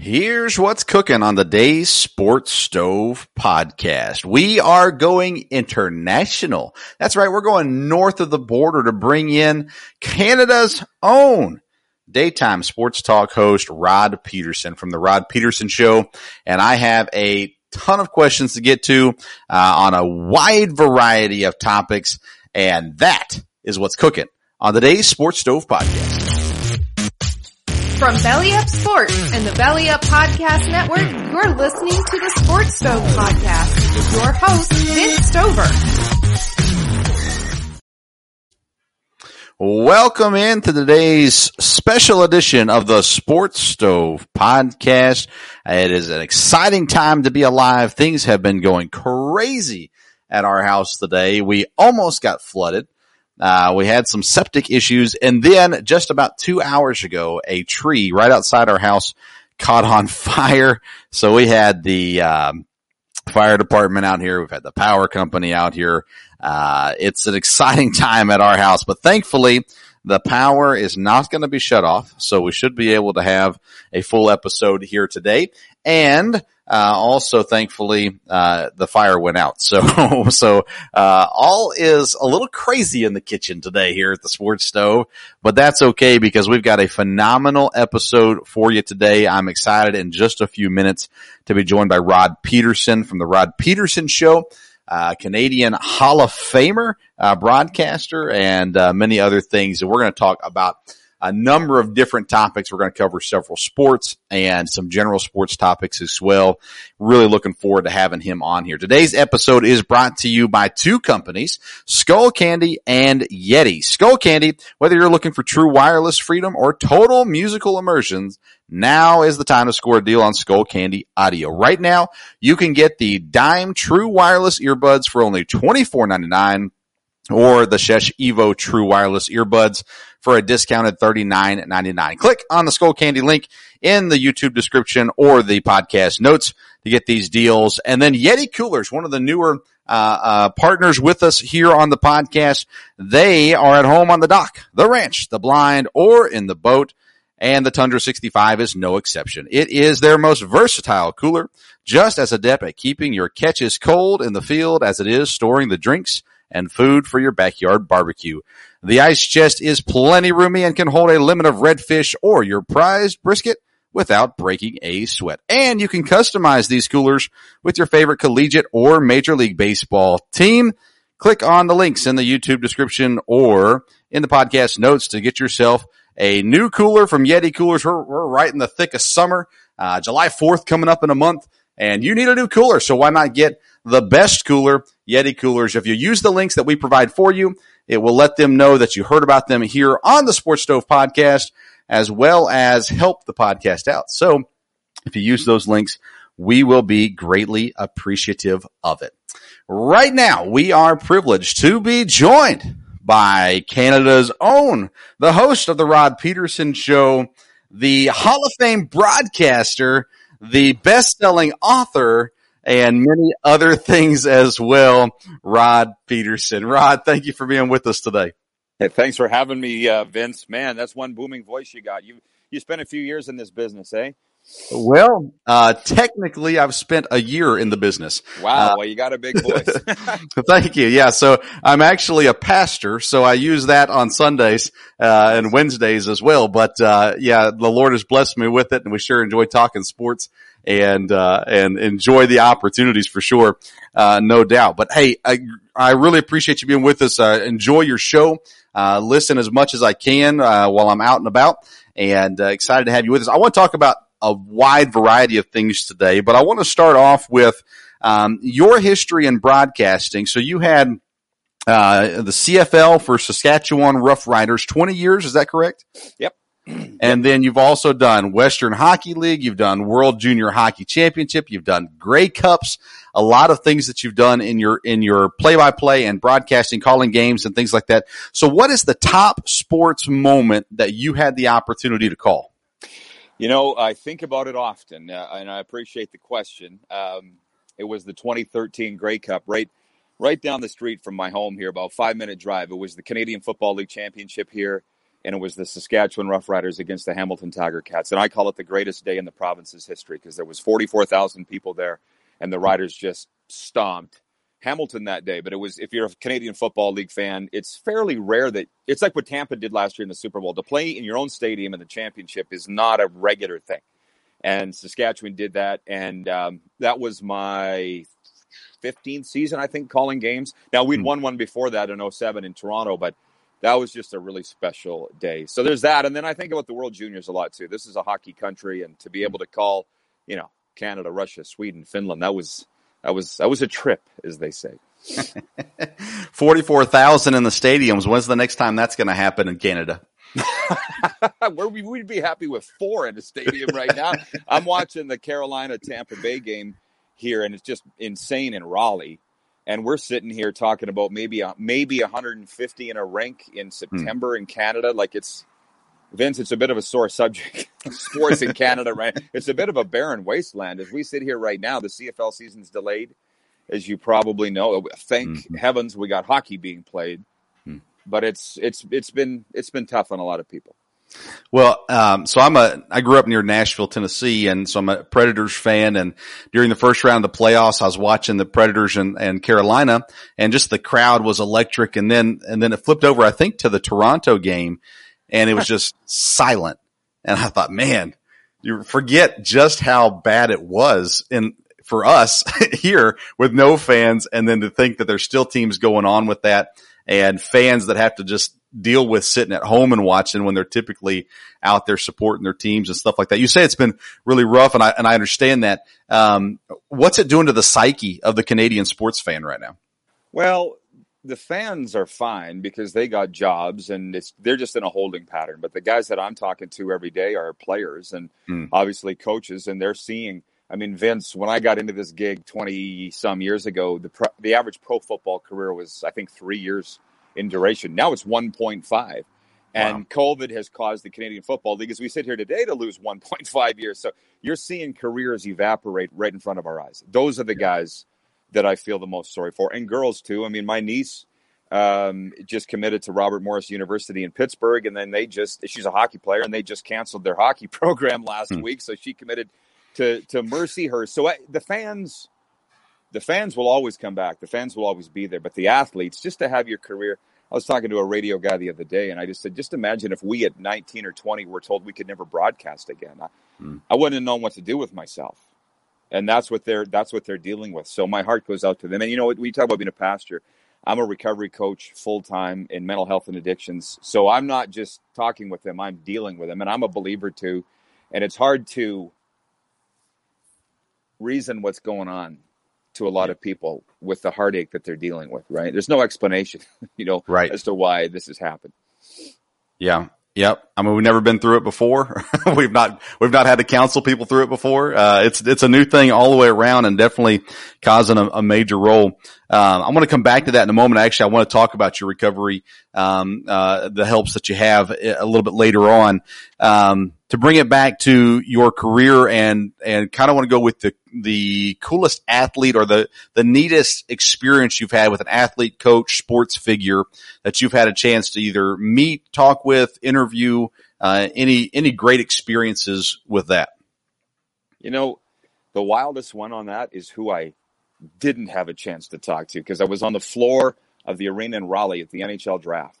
Here's what's cooking on the Days Sports Stove podcast. We are going international. That's right. We're going north of the border to bring in Canada's own daytime sports talk host, Rod Pedersen from the Rod Pedersen Show. And I have a ton of questions to get to uh, on a wide variety of topics. And that is what's cooking on the Days Sports Stove podcast. From Belly Up Sports and the Belly Up Podcast Network, you're listening to the Sports Stove Podcast with your host, Vince Stover. Welcome into today's special edition of the Sports Stove podcast. It is an exciting time to be alive. Things have been going crazy at our house today. We almost got flooded. Uh, we had some septic issues and then just about two hours ago, a tree right outside our house caught on fire. So we had the, um, fire department out here. We've had the power company out here. Uh, it's an exciting time at our house, but thankfully the power is not going to be shut off. So we should be able to have a full episode here today. And uh, also, thankfully, uh, the fire went out. So, so uh, all is a little crazy in the kitchen today here at the Sports Stove, but that's okay because we've got a phenomenal episode for you today. I'm excited in just a few minutes to be joined by Rod Pedersen from the Rod Pedersen Show. Uh, Canadian Hall of Famer, uh, broadcaster, and uh, many other things. And we're going to talk about a number of different topics. We're going to cover several sports and some general sports topics as well. Really looking forward to having him on here. Today's episode is brought to you by two companies, Skull Candy and Yeti. Skull Candy, whether you're looking for true wireless freedom or total musical immersions, now is the time to score a deal on Skull Candy Audio. Right now, you can get the Dime True Wireless earbuds for only $24.99 or the Sesh Evo True Wireless earbuds for a discounted $39.99. Click on the Skull Candy link in the YouTube description or the podcast notes to get these deals. And then Yeti Coolers, one of the newer uh, uh, partners with us here on the podcast. They are at home on the dock, the ranch, the blind, or in the boat. And the Tundra 65 is no exception. It is their most versatile cooler, just as adept at keeping your catches cold in the field as it is storing the drinks and food for your backyard barbecue. The ice chest is plenty roomy and can hold a limit of redfish or your prized brisket without breaking a sweat. And you can customize these coolers with your favorite collegiate or major league baseball team. Click on the links in the YouTube description or in the podcast notes to get yourself a new cooler from Yeti Coolers. We're, we're right in the thick of summer. Uh, July 4th coming up in a month and you need a new cooler. So why not get the best cooler, Yeti coolers? If you use the links that we provide for you, it will let them know that you heard about them here on the Sports Stove podcast, as well as help the podcast out. So if you use those links, we will be greatly appreciative of it. Right now, we are privileged to be joined by Canada's own, the host of the Rod Pedersen Show, the Hall of Fame broadcaster, the best-selling author, and many other things as well. Rod Pedersen. Rod, thank you for being with us today. Hey, thanks for having me, uh, Vince. Man, that's one booming voice you got. You you spent a few years in this business, eh? Well, uh, technically, I've spent a year in the business. Wow, Uh, well, you got a big voice. Thank you. Yeah. So I'm actually a pastor. So I use that on Sundays, uh, and Wednesdays as well. But, uh, yeah, the Lord has blessed me with it and we sure enjoy talking sports and, uh, and enjoy the opportunities for sure. Uh, no doubt. But hey, I, I really appreciate you being with us. Uh, enjoy your show. Uh, listen as much as I can, uh, while I'm out and about and uh, excited to have you with us. I want to talk about a wide variety of things today, but I want to start off with, um, your history in broadcasting. So you had, uh, the CFL for Saskatchewan Roughriders, 20 years. Is that correct? Yep. And then you've also done Western Hockey League. You've done World Junior Hockey Championship. You've done Grey Cups. A lot of things that you've done in your, in your play by play and broadcasting, calling games and things like that. So what is the top sports moment that you had the opportunity to call? You know, I think about it often, uh, and I appreciate the question. Um, it was the 2013 Grey Cup, right, right down the street from my home here, about five minute drive. It was the Canadian Football League Championship here, and it was the Saskatchewan Roughriders against the Hamilton Tiger Cats, and I call it the greatest day in the province's history because there was 44,000 people there, and the Riders just stomped Hamilton that day. But it was if you're a Canadian Football League fan, it's fairly rare that it's like what Tampa did last year in the Super Bowl. To play in your own stadium in the championship is not a regular thing, and Saskatchewan did that, and um, that was my 15th season, I think, calling games. Now we'd won one before that in 07 in Toronto, but that was just a really special day. So there's that, and then I think about the World Juniors a lot too. This is a hockey country, and to be able to call, you know, Canada, Russia, Sweden, Finland, that was that was that was a trip, as they say. Forty-four thousand in the stadiums. When's the next time that's going to happen in Canada? Where we would be happy with four in the stadium right now. I'm watching the Carolina Tampa Bay game here, and it's just insane in Raleigh. And we're sitting here talking about maybe a, maybe 150 in a rink in September in Canada. Like it's Vince, it's a bit of a sore subject. Sports in Canada, right? It's a bit of a barren wasteland. As we sit here right now, the CFL season's delayed, as you probably know. Thank Mhm. heavens we got hockey being played, Hmm. but it's it's it's been it's been tough on a lot of people. Well, um, so I'm a, I grew up near Nashville, Tennessee, and so I'm a Predators fan. And during the first round of the playoffs, I was watching the Predators and, and Carolina and just the crowd was electric. And then, and then it flipped over, I think to the Toronto game and it was just silent. And I thought, man, you forget just how bad it was in, for us here with no fans. And then to think that there's still teams going on with that and fans that have to just deal with sitting at home and watching when they're typically out there supporting their teams and stuff like that. You say it's been really rough and I, and I understand that. Um, what's it doing to the psyche of the Canadian sports fan right now? Well, the fans are fine because they got jobs and it's they're just in a holding pattern. But the guys that I'm talking to every day are players and Hmm. obviously coaches, and they're seeing. I mean, Vince, when I got into this gig 20 some years ago, the pro, the average pro football career was I think three years in duration. Now it's 1.5. And COVID has caused the Canadian Football League, as we sit here today, to lose 1.5 years. So you're seeing careers evaporate right in front of our eyes. Those are the guys that I feel the most sorry for, and girls too. I mean, my niece um, just committed to Robert Morris University in Pittsburgh, and then they just she's a hockey player, and they just canceled their hockey program last Hmm. week, so she committed to to Mercyhurst. So I, the fans, the fans will always come back. The fans will always be there, but the athletes, just to have your career. I was talking to a radio guy the other day, and I just said, just imagine if we at 19 or 20 were told we could never broadcast again. I, Hmm. I wouldn't have known what to do with myself and that's what they're that's what they're dealing with. So my heart goes out to them. And you know, we talk about being a pastor. I'm a recovery coach full time in mental health and addictions. So I'm not just talking with them; I'm dealing with them, and I'm a believer too. And it's hard to reason what's going on to a lot of people with the heartache that they're dealing with. Right? There's no explanation, you know, Right. as to why this has happened. Yeah. Yep. I mean, we've never been through it before. we've not, we've not had to counsel people through it before. Uh, it's, it's a new thing all the way around and definitely causing a, a major role. Um, I'm going to come back to that in a moment. Actually, I want to talk about your recovery, um, uh, the helps that you have a little bit later on. Um, to bring it back to your career and, and kind of want to go with the, the coolest athlete or the, the neatest experience you've had with an athlete, coach, sports figure that you've had a chance to either meet, talk with, interview, uh, any, any great experiences with that. You know, the wildest one on that is who I didn't have a chance to talk to because I was on the floor of the arena in Raleigh at the NHL draft.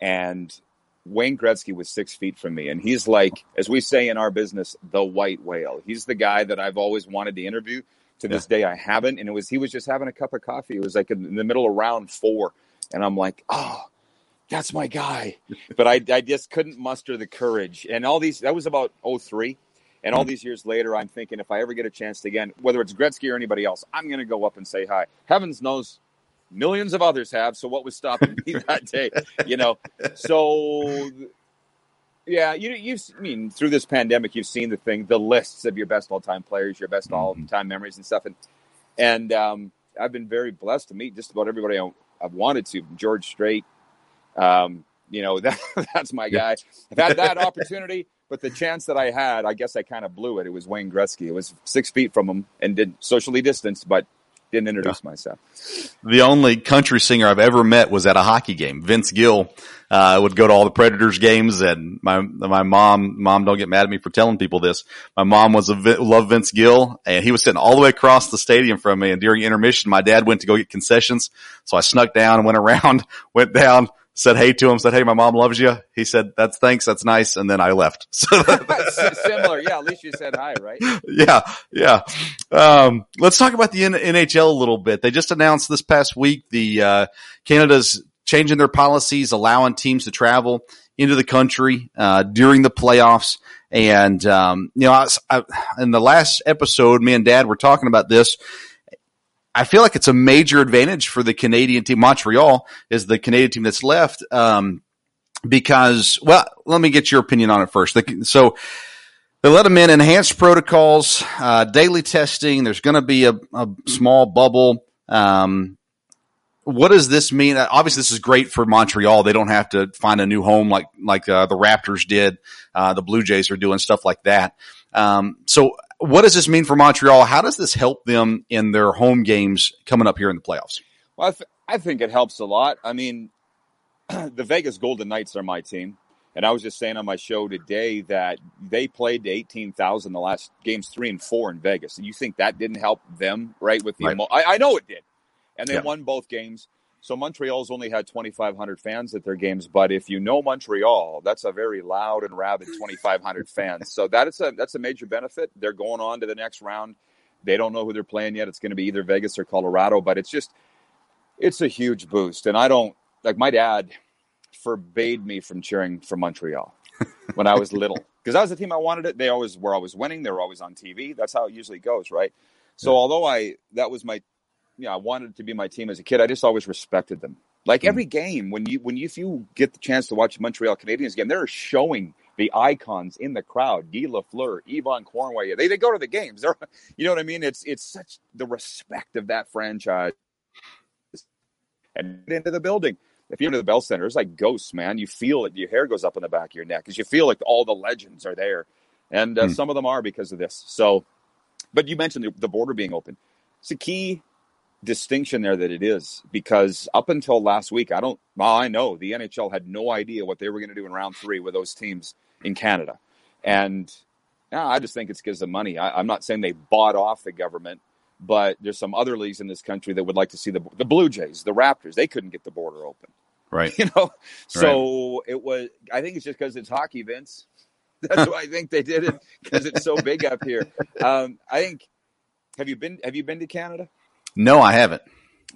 And Wayne Gretzky was six feet from me. And he's like, as we say in our business, the white whale. He's the guy that I've always wanted to interview. To this day, I haven't. And it was, he was just having a cup of coffee. It was like in the middle of round four. And I'm like, oh, that's my guy. But I, I just couldn't muster the courage. And all these, that was about 03. And all mm. these years later, I'm thinking if I ever get a chance to again, whether it's Gretzky or anybody else, I'm going to go up and say hi. Heavens knows millions of others have. So what was stopping me that day? You know, so Yeah, you you've I mean through this pandemic, you've seen the thing, the lists of your best all time players, your best all time memories and stuff, and and um, I've been very blessed to meet just about everybody I, have wanted to. George Strait, um, you know that that's my guy. I've had that opportunity, but the chance that I had, I guess I kind of blew it. It was Wayne Gretzky. It was six feet from him and did socially distanced, but didn't introduce yeah. myself. The only country singer I've ever met was at a hockey game. Vince Gill uh, would go to all the Predators games, and my my mom mom don't get mad at me for telling people this. My mom was a love Vince Gill, and he was sitting all the way across the stadium from me. And during intermission, my dad went to go get concessions, so I snuck down and went around, went down, said hey to him, said, Hey, my mom loves you. He said, that's thanks. That's nice. And then I left. So similar. Yeah. At least you said hi, right? Yeah. Yeah. Um, let's talk about the NHL a little bit. They just announced this past week the, uh, Canada's changing their policies, allowing teams to travel into the country, uh, during the playoffs. And, um, you know, I, I, in the last episode, me and dad were talking about this I feel like it's a major advantage for the Canadian team. Montreal is the Canadian team that's left. Um, because, well, let me get your opinion on it first. So they let them in enhanced protocols, uh, daily testing. There's going to be a, a, small bubble. Um, what does this mean? Obviously, this is great for Montreal. They don't have to find a new home like like uh, the Raptors did. Uh, the Blue Jays are doing stuff like that. Um, so what does this mean for Montreal? How does this help them in their home games coming up here in the playoffs? Well, I, th- I think it helps a lot. I mean, the Vegas Golden Knights are my team. And I was just saying on my show today that they played to 18,000 the last games three and four in Vegas. And you think that didn't help them, right? With the right. Emo- I, I, know it did. And they yeah. won both games. So Montreal's only had 2,500 fans at their games, but if you know Montreal, that's a very loud and rabid 2,500 fans. So that is a that's a major benefit. They're going on to the next round. They don't know who they're playing yet. It's going to be either Vegas or Colorado, but it's just it's a huge boost. And I don't like my dad forbade me from cheering for Montreal when I was little because that was the team I wanted it. They always were always winning. They were always on TV. That's how it usually goes, right? So yeah. although I that was my you know, I wanted to be my team as a kid. I just always respected them. Like every hmm. game, when you when you if you get the chance to watch Montreal Canadiens game, they're showing the icons in the crowd: Guy Lafleur, Yvan Cournoyer. They they go to the games. They're you know what I mean. It's it's such the respect of that franchise and into the building. If you're into the Bell Center, it's like ghosts, man. You feel it. Your hair goes up in the back of your neck because you feel like all the legends are there, and uh, mm. some of them are because of this. So, but you mentioned the, the border being open. It's a key distinction there that it is because up until last week, I don't, well, I know the NHL had no idea what they were going to do in round three with those teams in Canada. And yeah, I just think it's because of money. I, am not saying they bought off the government, but there's some other leagues in this country that would like to see the, the Blue Jays, the Raptors, they couldn't get the border open. Right. You know, so right. it was, I think it's just because it's hockey, Vince. That's why I think they did it because it's so big up here. Um, I think, have you been, have you been to Canada? No, I haven't.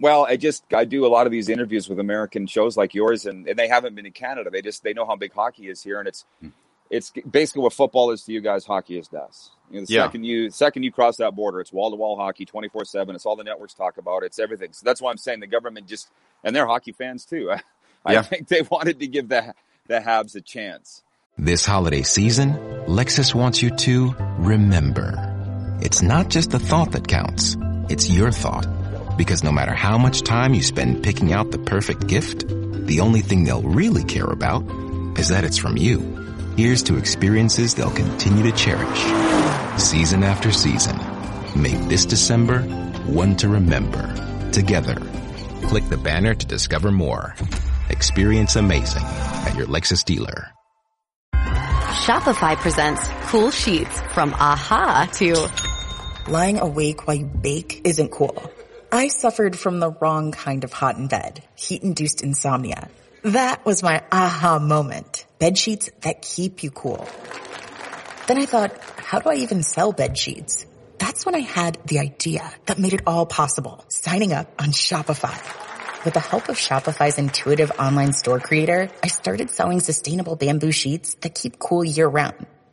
Well, I just I do a lot of these interviews with American shows like yours, and, and they haven't been in Canada. They just they know how big hockey is here, and it's hmm. it's basically what football is to you guys, hockey is to us. You know, the yeah. second you second you cross that border, it's wall to wall hockey, twenty four seven. It's all the networks talk about. It's everything. So that's why I'm saying the government just and they're hockey fans too. I, yeah. I think they wanted to give the the Habs a chance. This holiday season, Lexus wants you to remember. It's not just the thought that counts; it's your thought. Because no matter how much time you spend picking out the perfect gift, the only thing they'll really care about is that it's from you. Here's to experiences they'll continue to cherish. Season after season. Make this December one to remember. Together. Click the banner to discover more. Experience amazing at your Lexus dealer. Shopify presents cool sheets from aha to lying awake while you bake isn't cool. I suffered from the wrong kind of hot in bed, heat-induced insomnia. That was my aha moment. Bed sheets that keep you cool. Then I thought, how do I even sell bed sheets? That's when I had the idea that made it all possible, signing up on Shopify. With the help of Shopify's intuitive online store creator, I started selling sustainable bamboo sheets that keep cool year round.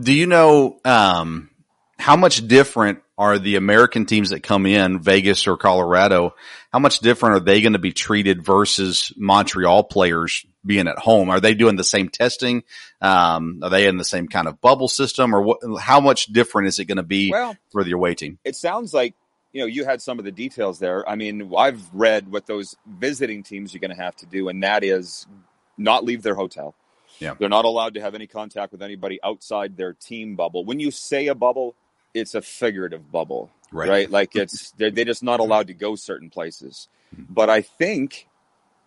Do you know um, how much different are the American teams that come in, Vegas or Colorado? How much different are they going to be treated versus Montreal players being at home? Are they doing the same testing? Um, are they in the same kind of bubble system, or what, how much different is it going to be Well- for the away team? it sounds like you know you had some of the details there. I mean, I've read what those visiting teams are going to have to do, and that is not leave their hotel. Yeah. they're not allowed to have any contact with anybody outside their team bubble. When you say a bubble, it's a figurative bubble, Right. right? Like it's they're, they're just not allowed to go certain places. Hmm. But I think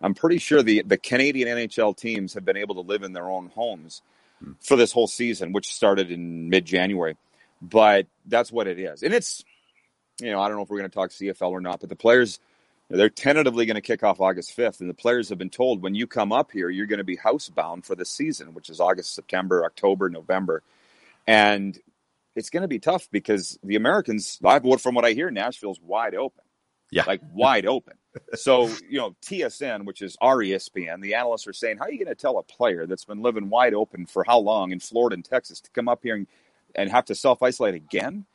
I'm pretty sure the the Canadian NHL teams have been able to live in their own homes hmm. for this whole season, which started in mid January. But that's what it is, and it's you know I don't know if we're going to talk CFL or not, but the players they're tentatively going to kick off August 5th, and the players have been told when you come up here, you're going to be housebound for the season, which is August, September, October, November, and it's going to be tough because the Americans, I- from what I hear, Nashville's wide open, Yeah. like wide open. So you know, TSN, which is our ESPN, the analysts are saying, how are you going to tell a player that's been living wide open for how long in Florida and Texas to come up here and, and have to self isolate again?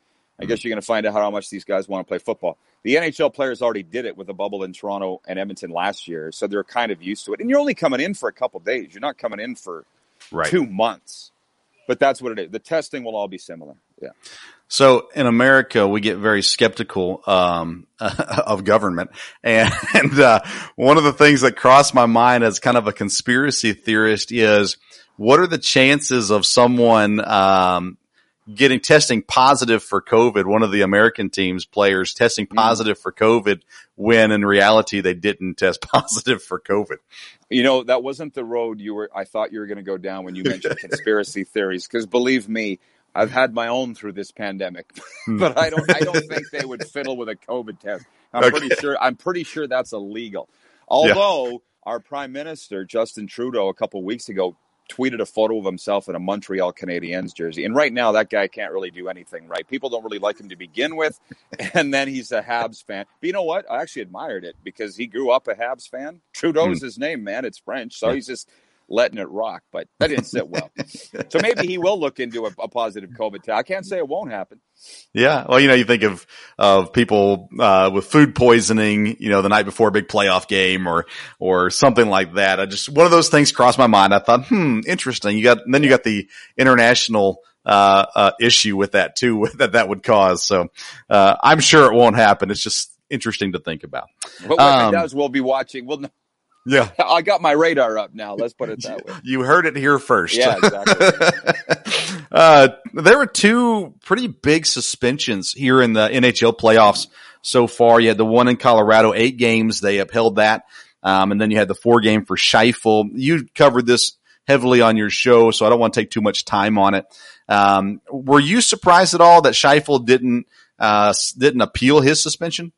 I guess you're going to find out how much these guys want to play football. The NHL players already did it with a bubble in Toronto and Edmonton last year, so they're kind of used to it. And you're only coming in for a couple days. You're not coming in for Right. two months. But that's what it is. The testing will all be similar. Yeah. So in America, we get very skeptical um, of government, and, and uh, one of the things that crossed my mind as kind of a conspiracy theorist is, what are the chances of someone um, getting testing positive for COVID? One of the American teams players testing mm. positive for COVID when in reality they didn't test positive for COVID. You know, that wasn't the road you were I thought you were going to go down when you mentioned conspiracy theories because believe me, I've had my own through this pandemic. Hmm. but I don't I don't think they would fiddle with a COVID test. I'm Okay. pretty sure I'm pretty sure that's illegal. Although our prime minister Justin Trudeau a couple weeks ago tweeted a photo of himself in a Montreal Canadiens jersey. And right now that guy can't really do anything right. People don't really like him to begin with and then he's a Habs fan. But you know what? I actually admired it because he grew up a Habs fan. Trudeau's hmm. his name, man. It's French, so he's just letting it rock. But that didn't sit well. so maybe he will look into a, a positive COVID test. I can't say it won't happen. Yeah. Well, you know, you think of, of people, uh, with food poisoning, you know, the night before a big playoff game or, or something like that. I just, one of those things crossed my mind. I thought, hmm, interesting. You got, then you got the international, uh, uh, issue with that too, that that would cause. So, uh, I'm sure it won't happen. It's just interesting to think about. But when Um, it does, we'll be watching. Well, Yeah. I got my radar up now. Let's put it that way. You heard it here first. Yeah, exactly. uh, there were two pretty big suspensions here in the NHL playoffs so far. You had the one in Colorado, eight games. They upheld that. Um, and then you had the four game for Scheifele. You covered this heavily on your show, so I don't want to take too much time on it. Um, were you surprised at all that Scheifele didn't, uh, didn't appeal his suspension?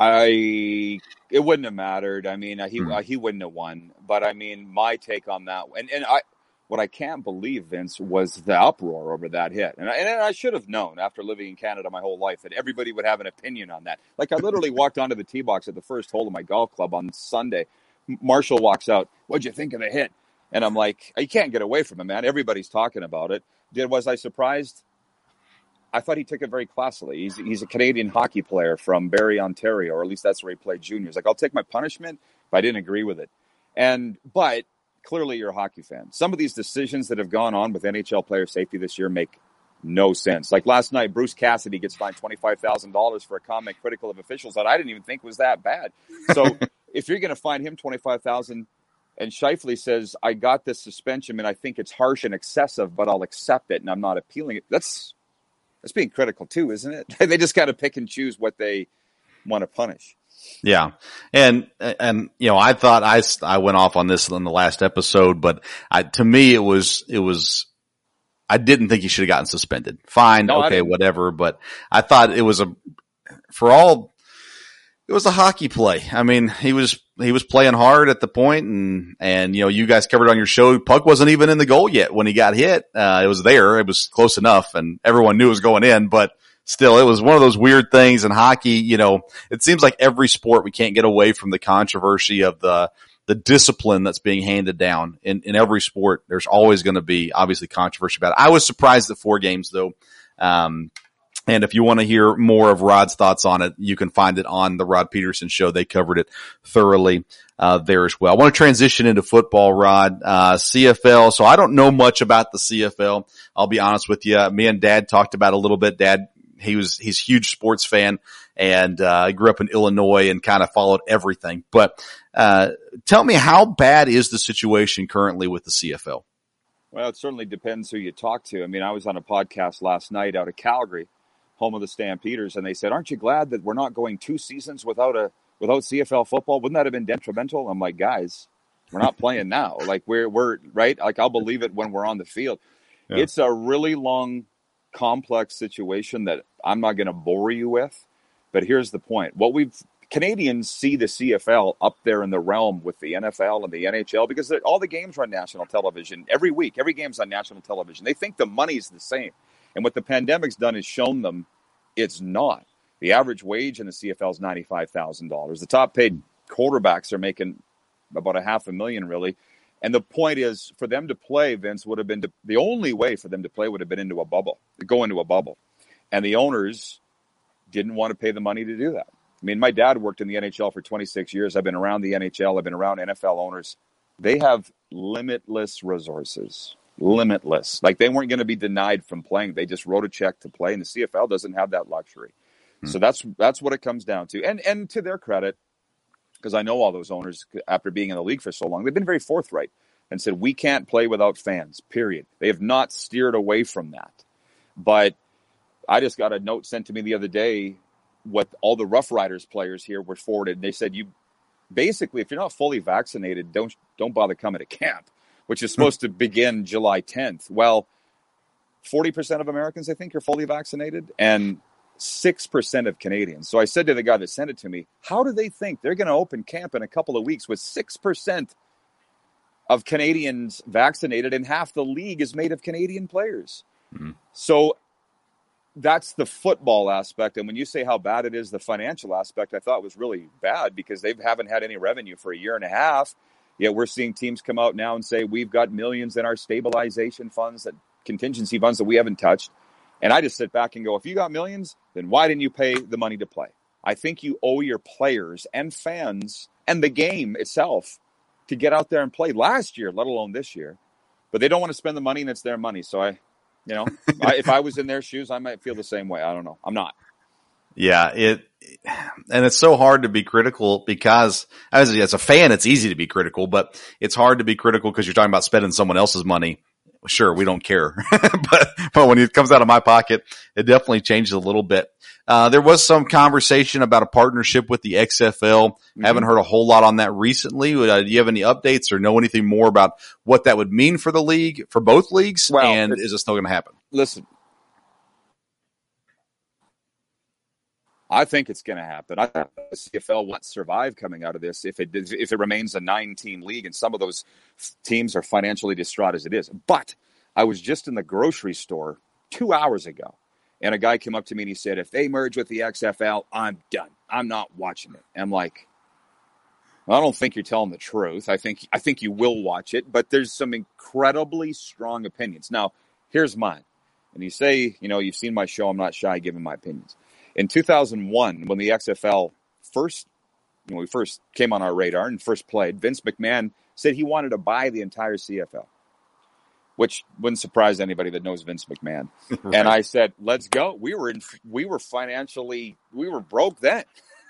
I it wouldn't have mattered. I mean, he Hmm. uh, he wouldn't have won. But I mean, my take on that, and and I what I can't believe, Vince, was the uproar over that hit. And I, and I should have known after living in Canada my whole life that everybody would have an opinion on that. Like I literally walked onto the tee box at the first hole of my golf club on Sunday. Marshall walks out. What'd you think of the hit? And I'm like, you can't get away from it, man. Everybody's talking about it. Did was I surprised? I thought he took it very classily. He's he's a Canadian hockey player from Barrie, Ontario, or at least that's where he played juniors. Like, I'll take my punishment, but I didn't agree with it. And but clearly, you're a hockey fan. Some of these decisions that have gone on with NHL player safety this year make no sense. Like last night, Bruce Cassidy gets fined twenty five thousand dollars for a comment critical of officials that I didn't even think was that bad. So if you're going to fine him twenty five thousand, and Scheifele says, "I got this suspension, and I think it's harsh and excessive, but I'll accept it, and I'm not appealing it." That's that's being critical too, isn't it? they just got to pick and choose what they want to punish. Yeah. And, and, you know, I thought I, I went off on this in the last episode, but I, to me, it was, it was, I didn't think he should have gotten suspended. Fine. No, okay. Whatever. But I thought it was a, for all it was a hockey play. I mean, he was he was playing hard at the point, and and you know, you guys covered on your show. Puck wasn't even in the goal yet when he got hit. Uh, it was there. It was close enough, and everyone knew it was going in. But still, it was one of those weird things in hockey. You know, it seems like every sport we can't get away from the controversy of the the discipline that's being handed down in in every sport. There's always going to be obviously controversy about it. I was surprised at four games though. Um, and if you want to hear more of Rod's thoughts on it, you can find it on the Rod Pedersen show. They covered it thoroughly uh, there as well. I want to transition into football, Rod. Uh, CFL. So I don't know much about the CFL. I'll be honest with you. Me and Dad talked about a little bit. Dad, he was he's huge sports fan and uh, grew up in Illinois and kind of followed everything. But uh, tell me, how bad is the situation currently with the CFL? Well, it certainly depends who you talk to. I mean, I was on a podcast last night out of Calgary home of the Stampeders, and they said, "Aren't you glad that we're not going two seasons without a without CFL football? Wouldn't that have been detrimental?" I'm like, guys, we're not playing now. Like we're we're right. Like I'll believe it when we're on the field. Yeah. It's a really long, complex situation that I'm not going to bore you with. But here's the point: what we've Canadians see the CFL up there in the realm with the NFL and the NHL because all the games are on national television every week. Every game's on national television. They think the money's the same. And what the pandemic's done is shown them it's not. The average wage in the CFL is $95,000. The top paid quarterbacks are making about a half a million, really. And the point is, for them to play, Vince would have been to, the only way for them to play would have been into a bubble, go into a bubble. And the owners didn't want to pay the money to do that. I mean, my dad worked in the NHL for 26 years. I've been around the NHL, I've been around NFL owners. They have limitless resources limitless. Like they weren't going to be denied from playing. They just wrote a check to play, and the CFL doesn't have that luxury. Hmm. So that's that's what it comes down to. And and to their credit, because I know all those owners after being in the league for so long, they've been very forthright and said we can't play without fans. Period. They have not steered away from that. But I just got a note sent to me the other day. What all the Roughriders players here were forwarded. And they said you basically, if you're not fully vaccinated, don't don't bother coming to camp which is supposed to begin July 10th. Well, 40% of Americans, I think, are fully vaccinated, and 6% of Canadians. So I said to the guy that sent it to me, how do they think they're going to open camp in a couple of weeks with 6% of Canadians vaccinated and half the league is made of Canadian players? Mm-hmm. So that's the football aspect. And when you say how bad it is, the financial aspect, I thought was really bad because they haven't had any revenue for a year and a half. Yet we're seeing teams come out now and say we've got millions in our stabilization funds, that contingency funds that we haven't touched. And I just sit back and go, if you got millions, then why didn't you pay the money to play? I think you owe your players and fans and the game itself to get out there and play last year, let alone this year. But they don't want to spend the money and it's their money. So I, you know, I, if I was in their shoes, I might feel the same way. I don't know. I'm not. Yeah, it and it's so hard to be critical because as, as a fan, it's easy to be critical, but it's hard to be critical because you're talking about spending someone else's money. Sure, we don't care, but but when it comes out of my pocket, it definitely changes a little bit. Uh, there was some conversation about a partnership with the XFL. Mm-hmm. Haven't heard a whole lot on that recently. Uh, do you have any updates or know anything more about what that would mean for the league, for both leagues? Well, and is it still going to happen? Listen, I think it's going to happen. I think the CFL won't survive coming out of this if it if it remains a nine team league, and some of those teams are financially distraught as it is. But I was just in the grocery store two hours ago, and a guy came up to me and he said, "If they merge with the XFL, I'm done. I'm not watching it." I'm like, I don't think you're telling the truth. I think I think you will watch it, but there's some incredibly strong opinions. Now, here's mine. And you say, you know, you've seen my show. I'm not shy giving my opinions. In 2001, when the XFL first, when we first came on our radar and first played, Vince McMahon said he wanted to buy the entire CFL, which wouldn't surprise anybody that knows Vince McMahon. right. And I said, "Let's go." We were in, we were financially, we were broke then.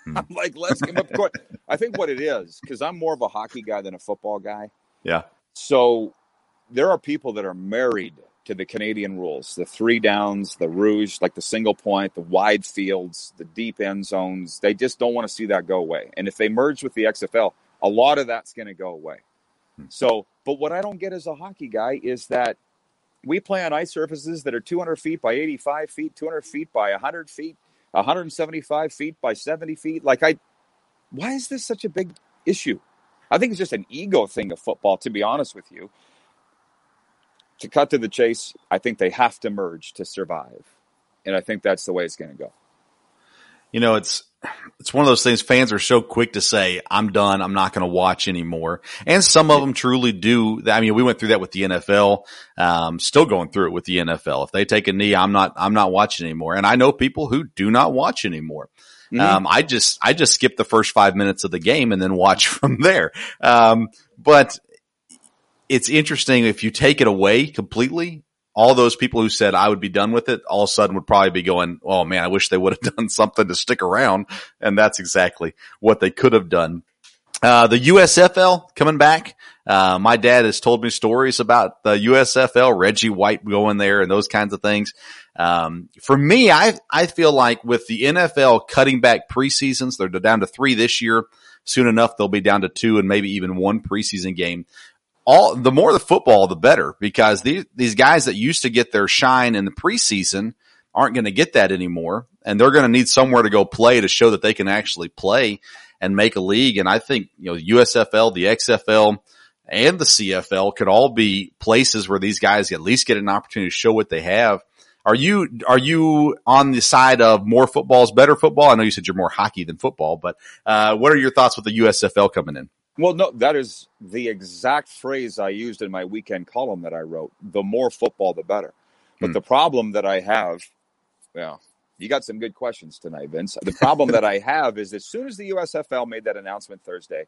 Hmm. I'm like, let's give up court. I think what it is, because I'm more of a hockey guy than a football guy. Yeah. So there are people that are married to the Canadian rules the three downs, the rouge, like the single point, the wide fields, the deep end zones. They just don't want to see that go away. And if they merge with the XFL, a lot of that's going to go away. Hmm. So, but what I don't get as a hockey guy is that we play on ice surfaces that are 200 feet by 85 feet, 200 feet by 100 feet. 175 feet by 70 feet. Like I, why is this such a big issue? I think it's just an ego thing of football, to be honest with you. To cut to the chase, I think they have to merge to survive. And I think that's the way it's going to go. You know, it's it's one of those things fans are so quick to say, I'm done. I'm not going to watch anymore. And some of them truly do. I mean, we went through that with the NFL. Um, still going through it with the NFL. If they take a knee, I'm not, I'm not watching anymore. And I know people who do not watch anymore. Mm-hmm. Um, I just, I just skip the first five minutes of the game and then watch from there. Um, but it's interesting if you take it away completely all those people who said I would be done with it all of a sudden would probably be going, Oh man, I wish they would have done something to stick around. And that's exactly what they could have done. Uh, the USFL coming back. Uh, my dad has told me stories about the USFL, Reggie White going there and those kinds of things. Um, for me, I, I feel like with the NFL cutting back preseasons, they're down to three this year. Soon enough, they'll be down to two and maybe even one preseason game all the more the football, the better because these these guys that used to get their shine in the preseason aren't going to get that anymore, and they're going to need somewhere to go play to show that they can actually play and make a league. And I think you know the USFL, the XFL, and the CFL could all be places where these guys at least get an opportunity to show what they have. Are you are you on the side of more football is better football? I know you said you're more hockey than football, but uh, what are your thoughts with the USFL coming in? Well, no, that is the exact phrase I used in my weekend column that I wrote. The more football, the better. But mm. the problem that I have, well, you got some good questions tonight, Vince. The problem that I have is as soon as the USFL made that announcement Thursday,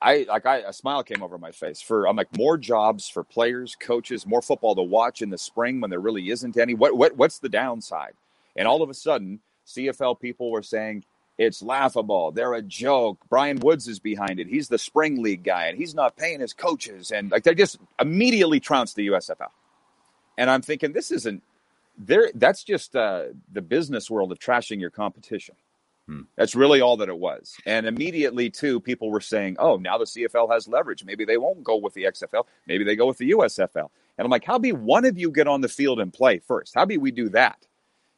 I like I, a smile came over my face for I'm like more jobs for players, coaches, more football to watch in the spring when there really isn't any. What what what's the downside? And all of a sudden, CFL people were saying, it's laughable. They're a joke. Brian Woods is behind it. He's the spring league guy, and he's not paying his coaches. And like they just immediately trounced the USFL. And I'm thinking this isn't there. That's just uh, the business world of trashing your competition. Hmm. That's really all that it was. And immediately, too, people were saying, "Oh, now the CFL has leverage. Maybe they won't go with the XFL. Maybe they go with the USFL." And I'm like, "How be one of you get on the field and play first? How be we do that?"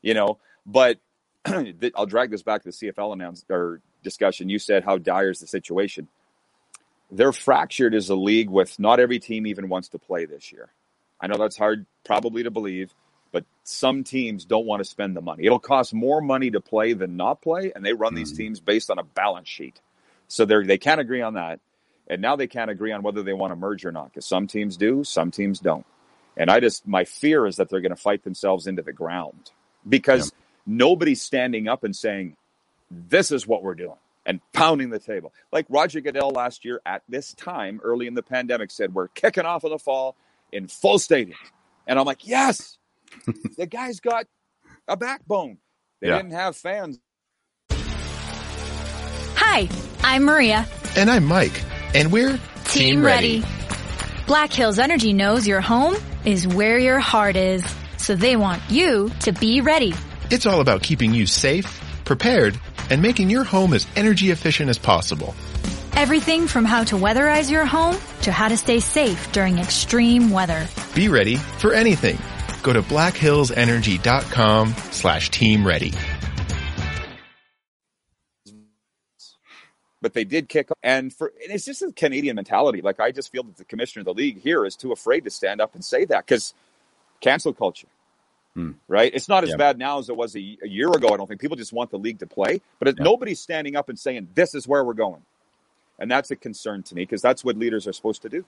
You know. But I'll drag this back to the CFL announce or discussion. You said how dire is the situation. They're fractured as a league with not every team even wants to play this year. I know that's hard probably to believe, but some teams don't want to spend the money. It'll cost more money to play than not play, and they run mm-hmm. these teams based on a balance sheet. So they they can't agree on that. And now they can't agree on whether they want to merge or not because some teams do, some teams don't. And I just, my fear is that they're going to fight themselves into the ground because nobody's standing up and saying, this is what we're doing and pounding the table. Like Roger Goodell last year at this time, early in the pandemic, said, We're kicking off in the fall in full stadium. And I'm like, Yes, the guy's got a backbone. They yeah. didn't have fans. Hi, I'm Maria. And I'm Mike. And we're Team, Team ready. ready. Black Hills Energy knows your home is where your heart is. So they want you to be ready it's all about keeping you safe, prepared, and making your home as energy efficient as possible. Everything from how to weatherize your home to how to stay safe during extreme weather. Be ready for anything. Go to blackhillsenergy.com slash team ready. But they did kick and for and it's just a Canadian mentality. Like I just feel that the commissioner of the league here is too afraid to stand up and say that because cancel culture. Hmm. Right? It's not as yeah. bad now as it was a, a, year ago. I don't think people just want the league to play, but it, yeah. nobody's standing up and saying this is where we're going, and that's a concern to me because that's what leaders are supposed to do.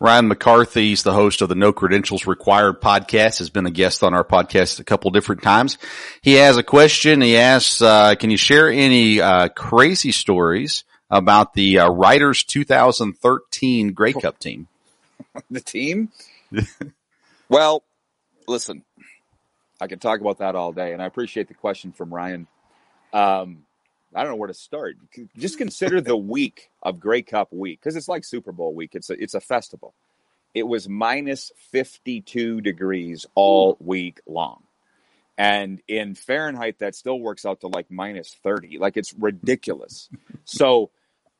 Ryan McCarthy, he's the host of the No Credentials Required podcast, has been a guest on our podcast a couple different times. He has a question. He asks, uh, can you share any uh, crazy stories about the uh, Riders 2013 Grey Cup team? the team? well, listen, I can talk about that all day, and I appreciate the question from Ryan. Um, I don't know where to start. Just consider the week of Grey Cup week because it's like Super Bowl week. It's a it's a festival. It was minus fifty two degrees all week long, and in Fahrenheit that still works out to like minus thirty. Like it's ridiculous. so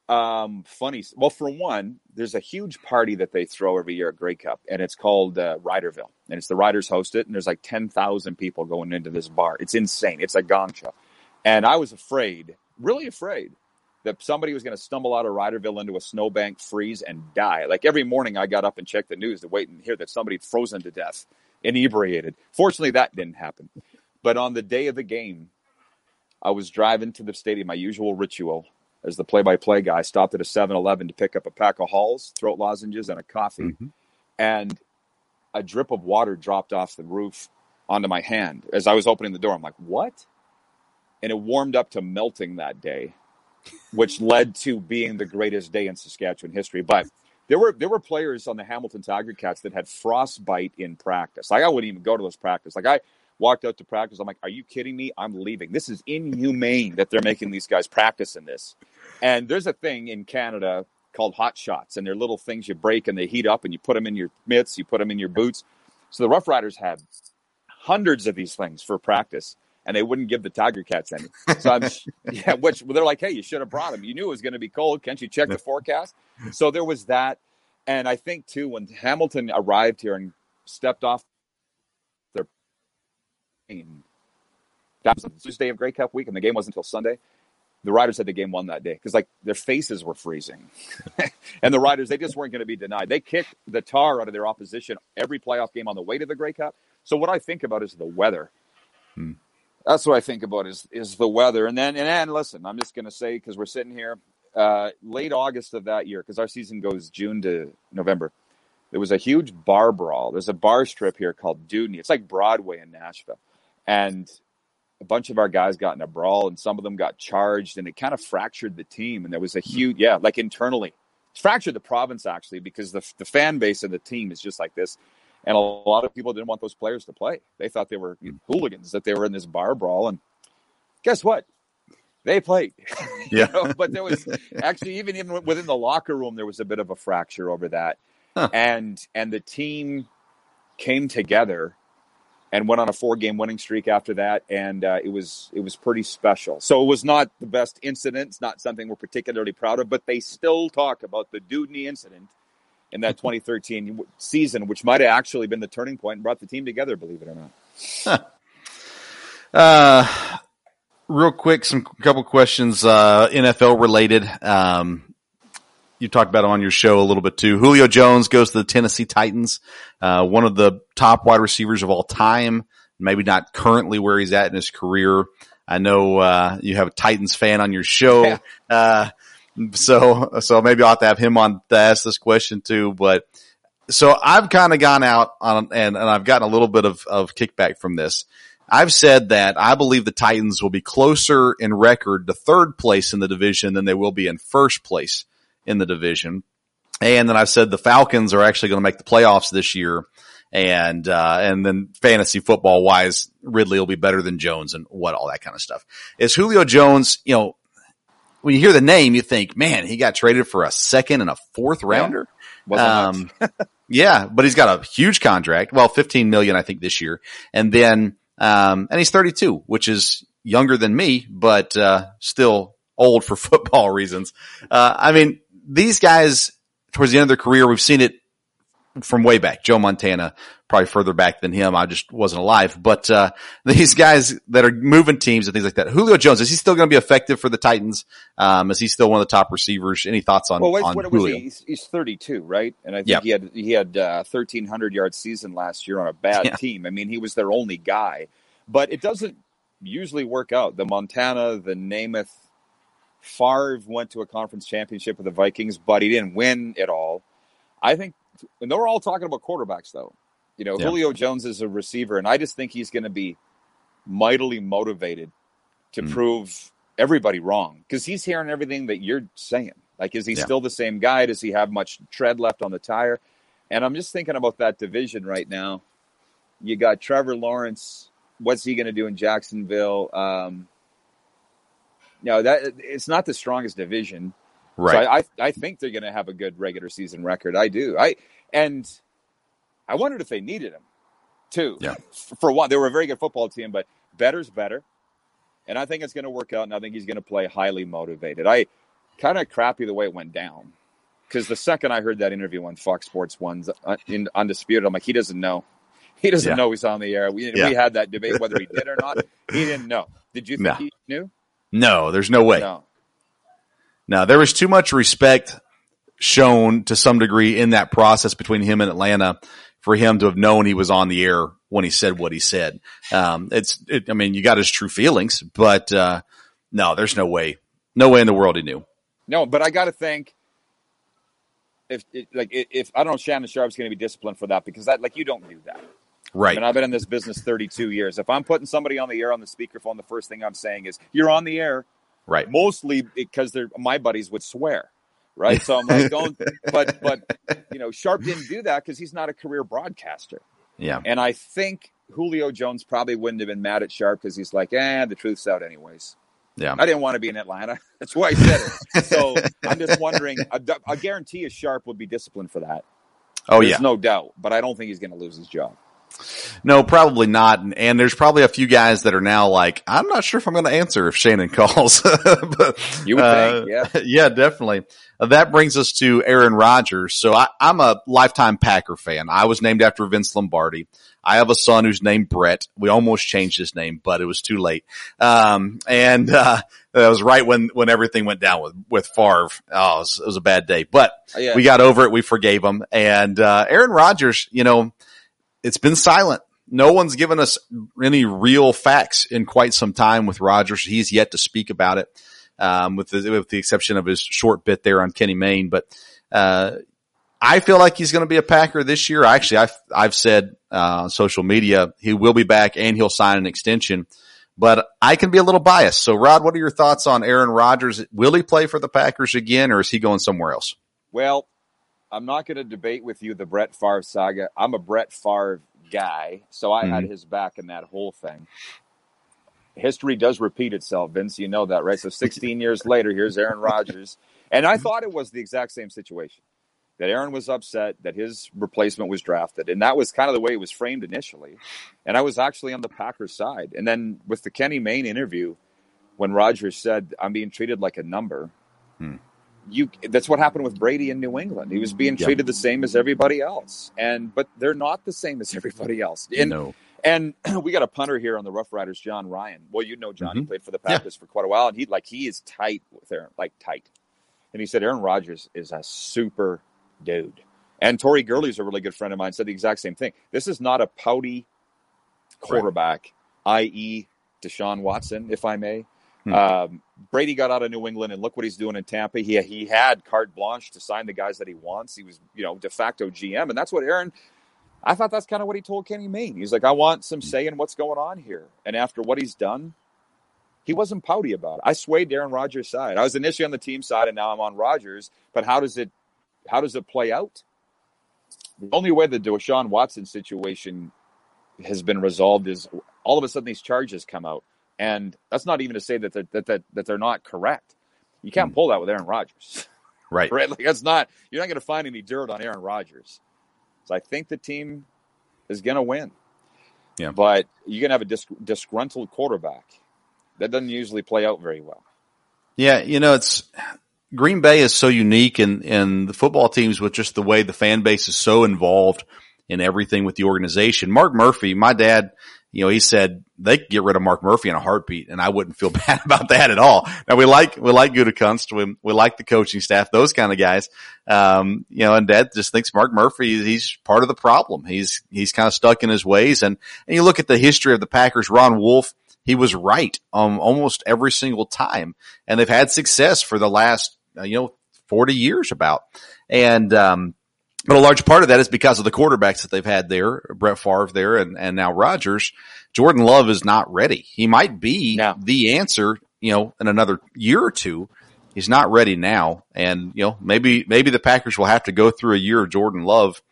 Um, funny. Well, for one, there's a huge party that they throw every year at Grey Cup, and it's called uh, Riderville, and it's the Riders host it, and there's like ten thousand people going into this bar. It's insane. It's a gong and I was afraid, really afraid, that somebody was going to stumble out of Riderville into a snowbank, freeze, and die. Like every morning, I got up and checked the news to wait and hear that somebody had frozen to death, inebriated. Fortunately, that didn't happen. But on the day of the game, I was driving to the stadium, my usual ritual as the play-by-play guy. Stopped at a 7-Eleven to pick up a pack of Halls, throat lozenges, and a coffee, Mm-hmm. and a drip of water dropped off the roof onto my hand as I was opening the door. I'm like, "What?" And it warmed up to melting that day which led to being the greatest day in Saskatchewan history. But there were there were players on the Hamilton Tiger Cats that had frostbite in practice. Like I wouldn't even go to those practice. Like I walked out to practice. I'm like, are you kidding me? I'm leaving. This is inhumane that they're making these guys practice in this. And there's a thing in Canada called hot shots, and they're little things you break and they heat up, and you put them in your mitts, you put them in your boots. So the Roughriders had hundreds of these things for practice and they wouldn't give the Tiger Cats any. So I'm, yeah, which they're like, hey, you should have brought them. You knew it was going to be cold. Can't you check the forecast? So there was that, and I think too when Hamilton arrived here and stepped off plane, that was the Tuesday of Grey Cup week, and the game wasn't until Sunday. The Riders had the game won that day because like their faces were freezing, and the Riders they just weren't going to be denied. They kicked the tar out of their opposition every playoff game on the way to the Grey Cup. So what I think about is the weather that's what I think about is is the weather. And then and then listen, I'm just going to say because we're sitting here uh, late August of that year because our season goes June to November. There was a huge bar brawl. There's a bar strip here called Dewdney. It's like Broadway in Nashville, and a bunch of our guys got in a brawl, and some of them got charged, and it kind of fractured the team. And there was a hmm. huge, yeah, like internally, it's fractured the province actually because the the fan base of the team is just like this. And a lot of people didn't want those players to play. They thought they were hmm. hooligans, that they were in this bar brawl. And guess what? They played. Yeah. you know? But there was actually even even within the locker room, there was a bit of a fracture over that. Huh. And and the team came together and went on a four game winning streak after that. And uh, it was it was pretty special. So it was not the best incident. It's not something we're particularly proud of, but they still talk about the Dewdney incident in that 2013 season, which might have actually been the turning point and brought the team together, believe it or not. Uh, real quick, some couple questions, uh, NFL related. Um, you talked about on your show a little bit too. Julio Jones goes to the Tennessee Titans, uh, one of the top wide receivers of all time. Maybe not currently where he's at in his career. I know, uh, you have a Titans fan on your show. Yeah. Uh, so, so maybe I'll have to have him on to ask this question too, but so I've kind of gone out on, and, and I've gotten a little bit of, of kickback from this. I've said that I believe the Titans will be closer in record to third place in the division than they will be in first place in the division. And then I've said the Falcons are actually going to make the playoffs this year. And, uh, and then fantasy football wise, Ridley will be better than Jones and what all that kind of stuff. Is Julio Jones, you know, when you hear the name, you think, man, he got traded for a second and a fourth rounder. Wasn't. Um, yeah, but he's got a huge contract. Well, 15 million, I think this year. And then, um, and he's 32, which is younger than me, but, uh, still old for football reasons. Uh, I mean, these guys towards the end of their career, we've seen it from way back. Joe Montana, probably further back than him. I just wasn't alive, but, uh, these guys that are moving teams and things like that. Julio Jones, is he still going to be effective for the Titans? Um, is he still one of the top receivers? Any thoughts on, well, wait, on what Julio? he? He's, he's 32, right? And I think Yeah. he had he had uh, 1300 yard season last year on a bad Yeah. team. I mean, he was their only guy, but it doesn't usually work out. The Montana, the Namath, Favre went to a conference championship with the Vikings, but he didn't win it all. I think, and they're all talking about quarterbacks, though. You know, Yeah. Julio Jones is a receiver, and I just think he's going to be mightily motivated to Mm. prove everybody wrong because he's hearing everything that you're saying. Like, is he Yeah. still the same guy? Does he have much tread left on the tire? And I'm just thinking about that division right now. You got Trevor Lawrence. What's he going to do in Jacksonville? Um, no, that it's not the strongest division. Right. So I, I, I think they're going to have a good regular season record. I do. I and I wondered if they needed him too. Yeah. For one, they were a very good football team, but better's better, and I think it's going to work out. And I think he's going to play highly motivated. I kind of crappy the way it went down. Because the second I heard that interview on Fox Sports One's uh, in Undisputed, I'm like, he doesn't know. He doesn't Yeah. know he's on the air. We, Yeah. we had that debate whether he did or not. He didn't know. Did you think No. he knew? No, there's no way. No. No, there was too much respect shown to some degree in that process between him and Atlanta for him to have known he was on the air when he said what he said. Um, it's, it, I mean, you got his true feelings, but, uh, no, there's no way, no way in the world he knew. No, but I got to think if it, like if I don't know if Shannon Sharpe's going to be disciplined for that because that like you don't do that. Right. And I've been in this business 32 years. If I'm putting somebody on the air on the speakerphone, the first thing I'm saying is you're on the air. Right. Mostly because they're my buddies would swear. Right. So I'm like, don't, but, but, you know, Sharpe didn't do that because he's not a career broadcaster. Yeah. And I think Julio Jones probably wouldn't have been mad at Sharpe because he's like, eh, the truth's out anyways. Yeah. I didn't want to be in Atlanta. That's why I said it. So I'm just wondering. I, I guarantee you, Sharpe would be disciplined for that. Oh yeah. There's yeah. no doubt. But I don't think he's going to lose his job. No, probably not. And, and there's probably a few guys that are now like, I'm not sure if I'm going to answer if Shannon calls. but, You would uh, think, yeah. yeah, definitely. Uh, that brings us to Aaron Rodgers. So I, I'm a lifetime Packer fan. I was named after Vince Lombardi. I have a son who's named Brett. We almost changed his name, but it was too late. Um, and, uh, that was right when, when everything went down with, with Favre. Oh, it was, it was a bad day, but Yeah. we got over it. We forgave him. And, uh, Aaron Rodgers, you know, it's been silent. No one's given us any real facts in quite some time with Rodgers. He's yet to speak about it, um, with the, with the exception of his short bit there on Kenny Mayne. But, uh, I feel like he's going to be a Packer this year. Actually, I've, I've said, uh, on social media, he will be back and he'll sign an extension, but I can be a little biased. So Rod, what are your thoughts on Aaron Rodgers? Will he play for the Packers again or is he going somewhere else? Well, I'm not going to debate with you the Brett Favre saga. I'm a Brett Favre guy, so I had mm-hmm. his back in that whole thing. History does repeat itself, Vince. You know that, right? So 16 years later, here's Aaron Rodgers. And I mm-hmm. thought it was the exact same situation that Aaron was upset that his replacement was drafted. And that was kind of the way it was framed initially. And I was actually on the Packers side. And then with the Kenny Mayne interview, when Rodgers said, I'm being treated like a number, hmm. You that's what happened with Brady in New England. He was being Yep. treated the same as everybody else. And but they're not the same as everybody else. And no. and we got a punter here on the Rough Riders, Jon Ryan. Well, you know John. He Mhm. played for the Yeah. Packers for quite a while, and he like he is tight with Aaron, like tight. And he said Aaron Rodgers is a super dude. And Tori Gurley's a really good friend of mine. Said the exact same thing. This is not a pouty quarterback, i.e., Deshaun Watson, if I may. Hmm. Um, Brady got out of New England, and look what he's doing in Tampa. He he had carte blanche to sign the guys that he wants. He was, you know, de facto GM, and that's what Aaron. I thought that's kind of what he told Kenny Mayne. He's like, I want some say in what's going on here. And after what he's done, he wasn't pouty about it. I swayed Aaron Rodgers' side. I was initially on the team side, and now I'm on Rodgers. But how does it how does it play out? The only way the Deshaun Watson situation has been resolved is all of a sudden these charges come out, and that's not even to say that they're, that, that that they're not correct. You can't hmm. pull that with Aaron Rodgers, Right. right? Like that's not you're not going to find any dirt on Aaron Rodgers. So I think the team is going to win. Yeah. but you're going to have a dis- disgruntled quarterback. That doesn't usually play out very well. Yeah, you know, it's Green Bay is so unique and and the football teams with just the way the fan base is so involved in everything with the organization. Mark Murphy, my dad, you know, he said they could get rid of Mark Murphy in a heartbeat and I wouldn't feel bad about that at all. Now we like, we like Gutekunst, we, we like the coaching staff, those kind of guys. Um, you know, and dad just thinks Mark Murphy, he's part of the problem. He's, he's kind of stuck in his ways. And, and you look at the history of the Packers, Ron Wolf, he was right um, almost every single time, and they've had success for the last uh, you know forty years about. And um, but a large part of that is because of the quarterbacks that they've had there, Brett Favre there, and and now Rodgers. Jordan Love is not ready. He might be No. the answer, you know, in another year or two. He's not ready now, and you know maybe maybe the Packers will have to go through a year of Jordan Love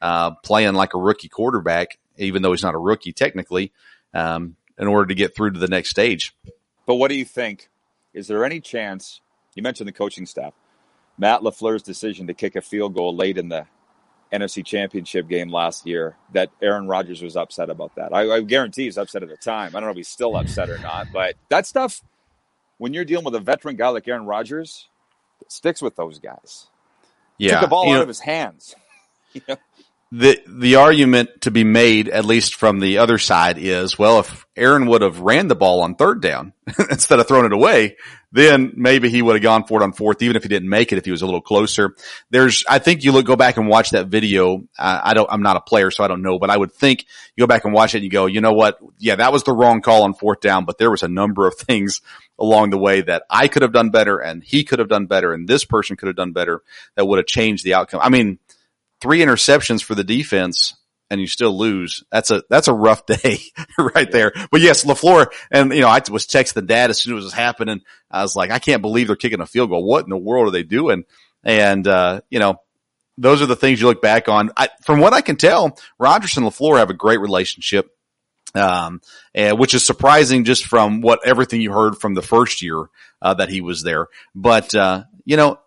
uh, playing like a rookie quarterback, even though he's not a rookie technically. Um, in order to get through to the next stage. But what do you think? Is there any chance? You mentioned the coaching staff. Matt LaFleur's decision to kick a field goal late in the NFC Championship game last year, that Aaron Rodgers was upset about that. I, I guarantee he's upset at the time. I don't know if he's still upset or not, but that stuff, when you're dealing with a veteran guy like Aaron Rodgers, sticks with those guys. Yeah, Took the ball out know, of his hands. You know? The the argument to be made, at least from the other side, is well, if Aaron would have ran the ball on third down instead of throwing it away, then maybe he would have gone for it on fourth, even if he didn't make it, if he was a little closer. There's, I think you look, go back and watch that video. Uh, I don't, I'm not a player, so I don't know, but I would think you go back and watch it and you go, you know what? Yeah, that was the wrong call on fourth down, but there was a number of things along the way that I could have done better and he could have done better and this person could have done better that would have changed the outcome. I mean, three interceptions for the defense and you still lose. That's a, that's a rough day right there. But yes, LaFleur and, you know, I was texting the dad as soon as it was happening. I was like, I can't believe they're kicking a field goal. What in the world are they doing? And, uh, you know, those are the things you look back on. I, from what I can tell, Rodgers and LaFleur have a great relationship. Um, and which is surprising just from what everything you heard from the first year, uh, that he was there. But, uh, you know,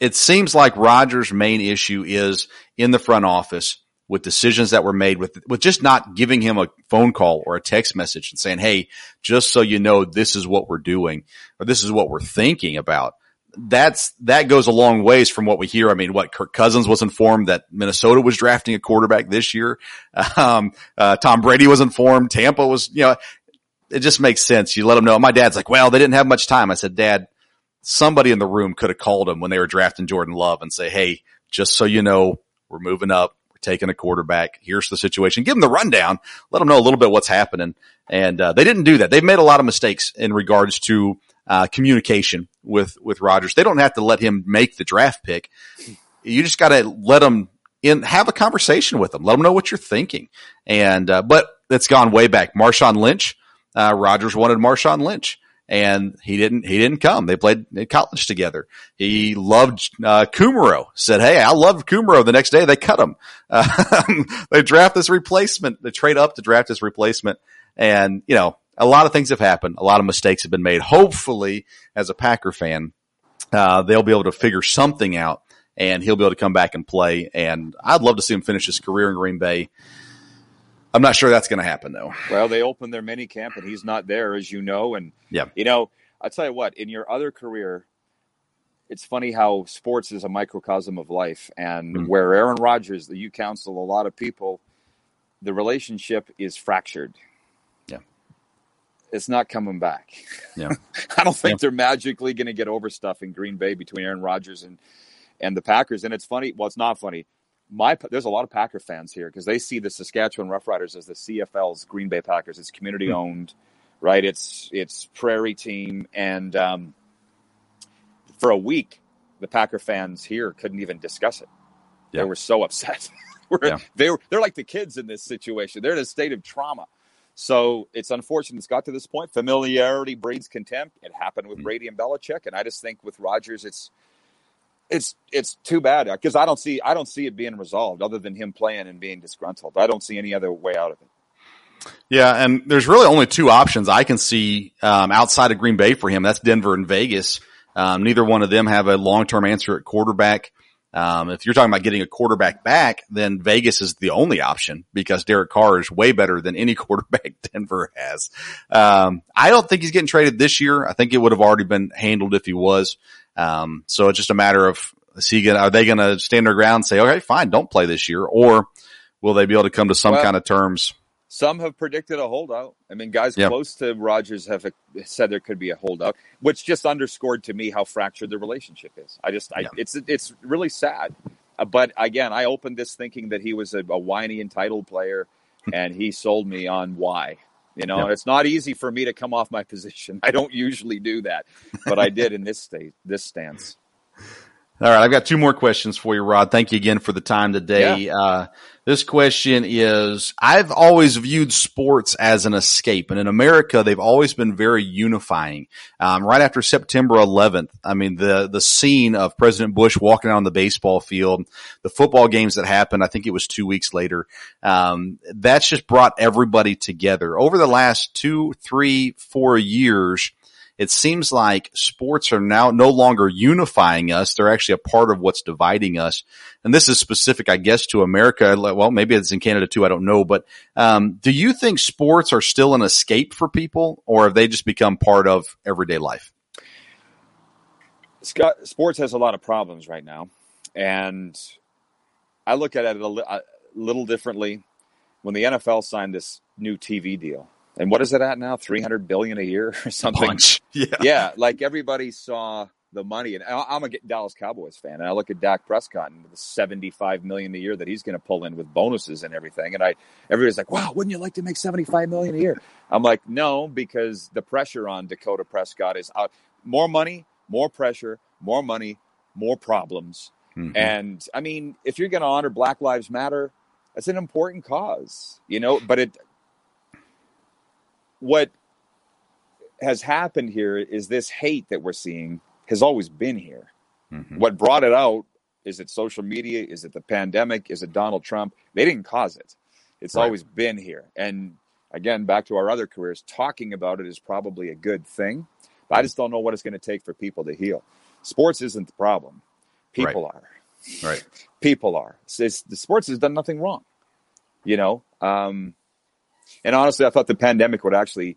it seems like Rodgers' main issue is in the front office with decisions that were made with, with just not giving him a phone call or a text message and saying, Hey, just so you know, this is what we're doing or this is what we're thinking about. That's, that goes a long ways from what we hear. I mean, what Kirk Cousins was informed that Minnesota was drafting a quarterback this year. Um, uh, Tom Brady was informed. Tampa was, you know, it just makes sense. You let them know. My dad's like, well, they didn't have much time. I said, dad, somebody in the room could have called him when they were drafting Jordan Love and say, Hey, just so you know, we're moving up. We're taking a quarterback. Here's the situation. Give them the rundown. Let them know a little bit what's happening. And, uh, they didn't do that. They've made a lot of mistakes in regards to, uh, communication with, with Rodgers. They don't have to let him make the draft pick. You just got to let him in, have a conversation with them. Let them know what you're thinking. And, uh, but it's gone way back. Marshawn Lynch, uh, Rodgers wanted Marshawn Lynch and he didn't he didn't come. They played in college together. He loved uh, Kumerow. Said, "Hey, I love Kumerow." The next day, they cut him. Uh, they draft this replacement. They trade up to draft this replacement, and you know a lot of things have happened. A lot of mistakes have been made. Hopefully, as a Packer fan, uh, they'll be able to figure something out, and he'll be able to come back and play. And I'd love to see him finish his career in Green Bay. I'm not sure that's going to happen though. Well, they opened their mini camp and he's not there, as you know. And, Yeah. you know, I'll tell you what, in your other career, it's funny how sports is a microcosm of life. And Mm. where Aaron Rodgers, that you counsel a lot of people, the relationship is fractured. Yeah. It's not coming back. Yeah. I don't think Yeah. they're magically going to get over stuff in Green Bay between Aaron Rodgers and, and the Packers. And it's funny. Well, it's not funny. My there's a lot of Packer fans here because they see the Saskatchewan Roughriders as the CFL's Green Bay Packers. It's community owned, right? It's it's prairie team, and um, for a week, the Packer fans here couldn't even discuss it. Yeah. They were so upset. We're- Yeah. They were they're like the kids in this situation. They're in a state of trauma. So it's unfortunate it's got to this point. Familiarity breeds contempt. It happened with Brady and Belichick, and I just think with Rodgers, it's it's it's too bad because I don't see I don't see it being resolved other than him playing and being disgruntled. I don't see any other way out of it. Yeah, and there's really only two options I can see um, outside of Green Bay for him. That's Denver and Vegas. Um, neither one of them have a long-term answer at quarterback. Um, if you're talking about getting a quarterback back, then Vegas is the only option because Derek Carr is way better than any quarterback Denver has. Um, I don't think he's getting traded this year. I think it would have already been handled if he was. Um, so it's just a matter of is he gonna, are they going to stand their ground and say, okay, fine, don't play this year, or will they be able to come to some Well- kind of terms? Some have predicted a holdout. I mean, guys Yeah. close to Rodgers have said there could be a holdout, which just underscored to me how fractured the relationship is. I just, I, Yeah. it's it's really sad. Uh, but again, I opened this thinking that he was a, a whiny, entitled player, and he sold me on why. You know, Yeah. it's not easy for me to come off my position. I don't usually do that, but I did in this state, this stance. All right, I've got two more questions for you, Rod. Thank you again for the time today. Uh, this question is, I've always viewed sports as an escape and in America, they've always been very unifying. Um, right after September 11th, I mean, the, the scene of President Bush walking out on the baseball field, the football games that happened, I think it was two weeks later. Um, that's just brought everybody together over the last two, three, four years it seems like sports are now no longer unifying us. They're actually a part of what's dividing us. And this is specific, I guess, to America. Well, maybe it's in Canada too. I don't know. But, um, do you think sports are still an escape for people or have they just become part of everyday life? Scott, sports has a lot of problems right now, and I look at it a, li- a little differently. When the NFL signed this new TV deal, and what is it at now? Three hundred billion a year or something? Bunch. Yeah. yeah, like everybody saw the money, and I'm a Dallas Cowboys fan, and I look at Dak Prescott and the 75 million a year that he's going to pull in with bonuses and everything, and I everybody's like, "Wow, wouldn't you like to make 75 million a year?" I'm like, "No," because the pressure on Dakota Prescott is out. More money, more pressure, more money, more problems. Mhm. And I mean, if you're going to honor Black Lives Matter, that's an important cause, you know. But it, what has happened here is this hate that we're seeing has always been here. Mhm. What brought it out is it social media? Is it the pandemic? Is it Donald Trump? They didn't cause it. It's Right. always been here. And again, back to our other careers, talking about it is probably a good thing. But I just don't know what it's going to take for people to heal. Sports isn't the problem. People are Right. people are. It's, it's- the sports has done nothing wrong, you know. Um, and honestly, I thought the pandemic would actually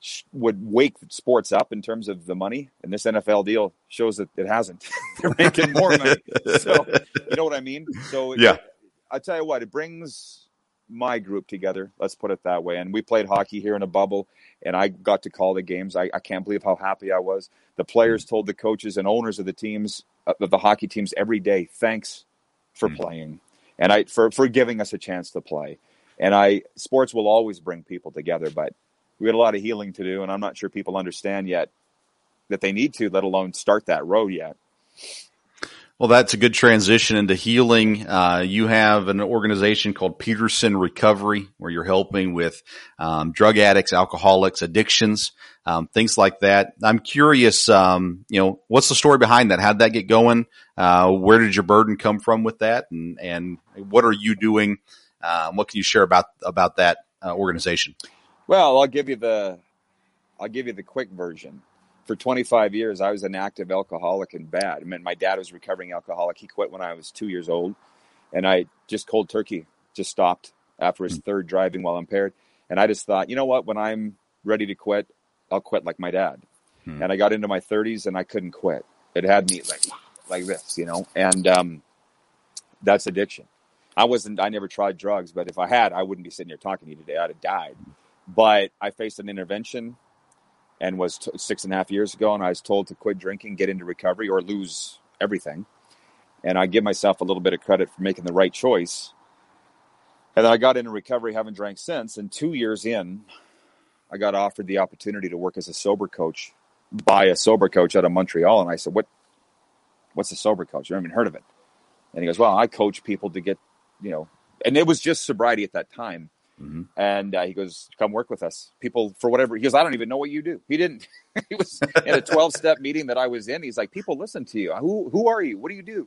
sh- would wake sports up in terms of the money, and this NFL deal shows that it hasn't. They're making more money, so you know what I mean. So Yeah. I tell you what, it brings my group together. Let's put it that way. And we played hockey here in a bubble, and I got to call the games. I, I can't believe how happy I was. The players told the coaches and owners of the teams, uh, of the hockey teams, every day, thanks for Mm. playing, and I for for giving us a chance to play. And I sports will always bring people together, but we had a lot of healing to do, and I'm not sure people understand yet that they need to, let alone start that road yet. Well, that's a good transition into healing. Uh, you have an organization called Pedersen Recovery where you're helping with um, drug addicts, alcoholics, addictions, um, things like that. I'm curious, um, you know, what's the story behind that? How'd that get going? Uh, where did your burden come from with that? And, and what are you doing? Um, what can you share about, about that uh, organization? Well, I'll give you the I'll give you the quick version. For 25 years, I was an active alcoholic and bad. I mean, my dad was a recovering alcoholic. He quit when I was two years old, and I just cold turkey just stopped after his third driving while impaired. And I just thought, you know what? When I'm ready to quit, I'll quit like my dad. Hmm. And I got into my 30s and I couldn't quit. It had me like like this, you know. And um, that's addiction. I wasn't. I never tried drugs, but if I had, I wouldn't be sitting here talking to you today. I'd have died. But I faced an intervention, and was t- six and a half years ago, and I was told to quit drinking, get into recovery, or lose everything. And I give myself a little bit of credit for making the right choice. And then I got into recovery, haven't drank since. And two years in, I got offered the opportunity to work as a sober coach by a sober coach out of Montreal. And I said, "What? What's a sober coach? I haven't even heard of it." And he goes, "Well, I coach people to get, you know." And it was just sobriety at that time. Mhm. And uh, he goes, "Come work with us." People for whatever he goes, "I don't even know what you do." He didn't. he was in a twelve-step meeting that I was in. He's like, "People listen to you. Who who are you? What do you do?"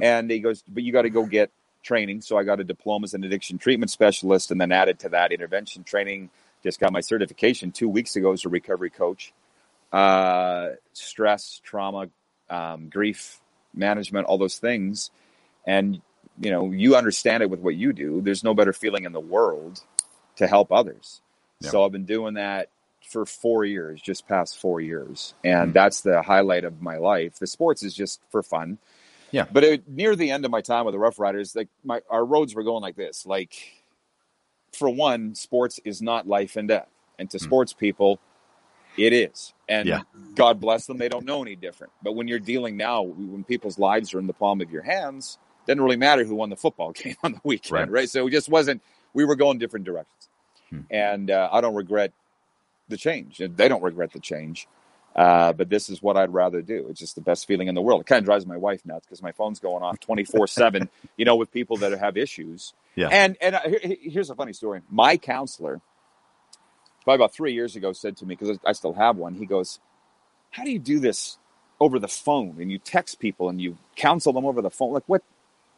And he goes, "But you got to go get training." So I got a diploma as an addiction treatment specialist, and then added to that intervention training. Just got my certification two weeks ago as a recovery coach. Uh, stress, trauma, um, grief management, all those things, and you know you understand it with what you do. There's no better feeling in the world to help others. Yeah. So I've been doing that for four years, just past four years, and hmm. that's the highlight of my life. The sports is just for fun. Yeah. But it, near the end of my time with the Roughriders, like my our roads were going like this. Like, for one, sports is not life and death, and to hmm. sports people, it is. And Yeah. God bless them, they don't know any different. But when you're dealing now, when people's lives are in the palm of your hands, doesn't really matter who won the football game on the weekend, Right. right? So it just wasn't. We were going different directions, Hmm. and uh, I don't regret the change. They don't regret the change. Uh, but this is what I'd rather do. It's just the best feeling in the world. It kind of drives my wife nuts because my phone's going off 24 seven, you know, with people that have issues. Yeah. And, and uh, here- here's a funny story. My counselor, probably about three years ago, said to me, because I still have one, he goes, How do you do this over the phone? And you text people and you counsel them over the phone. Like, what?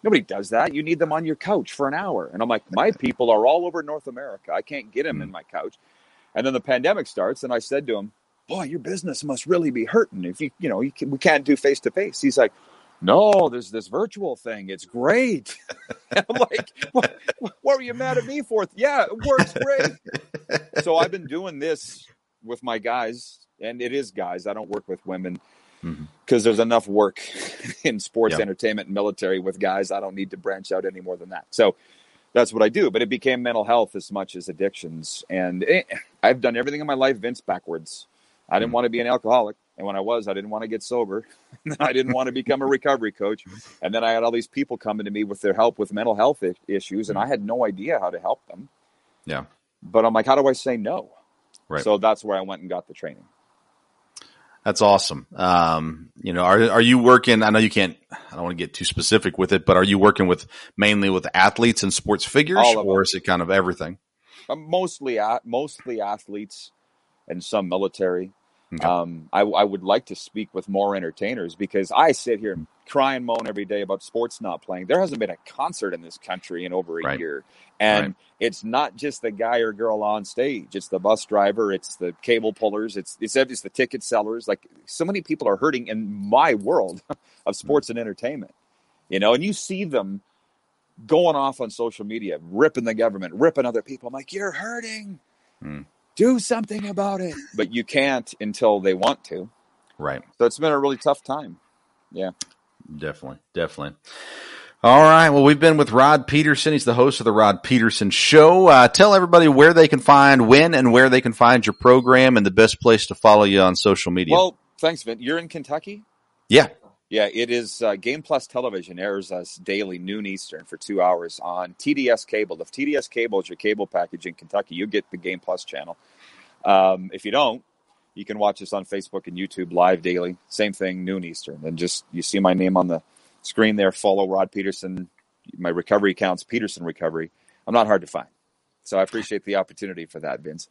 Nobody does that. You need them on your couch for an hour. And I'm like, My people are all over North America. I can't get them hmm. in my couch. And then the pandemic starts, and I said to him, boy, your business must really be hurting if you, you know, you can, we can't do face to face. He's like, no, there's this virtual thing. It's great. I'm like, what, what were you mad at me for? Yeah, it works great. so I've been doing this with my guys, and it is guys. I don't work with women. Mm-hmm. Because there's enough work in sports, Yep. entertainment, and military with guys. I don't need to branch out any more than that. So that's what I do. But it became mental health as much as addictions. And eh, I've done everything in my life, Vince, backwards. I Hmm. didn't want to be an alcoholic. And when I was, I didn't want to get sober. I didn't want to become a recovery coach. And then I had all these people coming to me with their help with mental health i- issues, and I had no idea how to help them. Yeah. But I'm like, how do I say no? Right. So that's where I went and got the training. That's awesome. Um, you know, are are you working? I know you can't. I don't want to get too specific with it, but are you working with mainly with athletes and sports figures, All of or is it kind of everything? Uh, mostly mostly athletes and some military. Okay. Um, I, I would like to speak with more entertainers because I sit here and cry and moan every day about sports not playing. There hasn't been a concert in this country in over a Right. year, and Right. it's not just the guy or girl on stage. It's the bus driver. It's the cable pullers. It's it's, it's the ticket sellers. Like so many people are hurting in my world of sports and entertainment. You know, and you see them going off on social media, ripping the government, ripping other people. I'm like, you're hurting. Hmm. Do something about it. But you can't until they want to. Right. So it's been a really tough time. Yeah. Definitely. Definitely. All right. Well, we've been with Rod Pedersen. He's the host of the Rod Pedersen Show. Uh, tell everybody where they can find when and where they can find your program and the best place to follow you on social media. Well, thanks, Vin. You're in Kentucky? yeah. Yeah, it is. Uh, Game Plus Television airs us daily, noon Eastern, for two hours on TDS Cable. If TDS Cable is your cable package in Kentucky, you get the Game Plus channel. Um, if you don't, you can watch us on Facebook and YouTube live daily. Same thing, noon Eastern. And just you see my name on the screen there. Follow Rod Pedersen. My recovery accounts Pedersen Recovery. I'm not hard to find, so I appreciate the opportunity for that, Vince.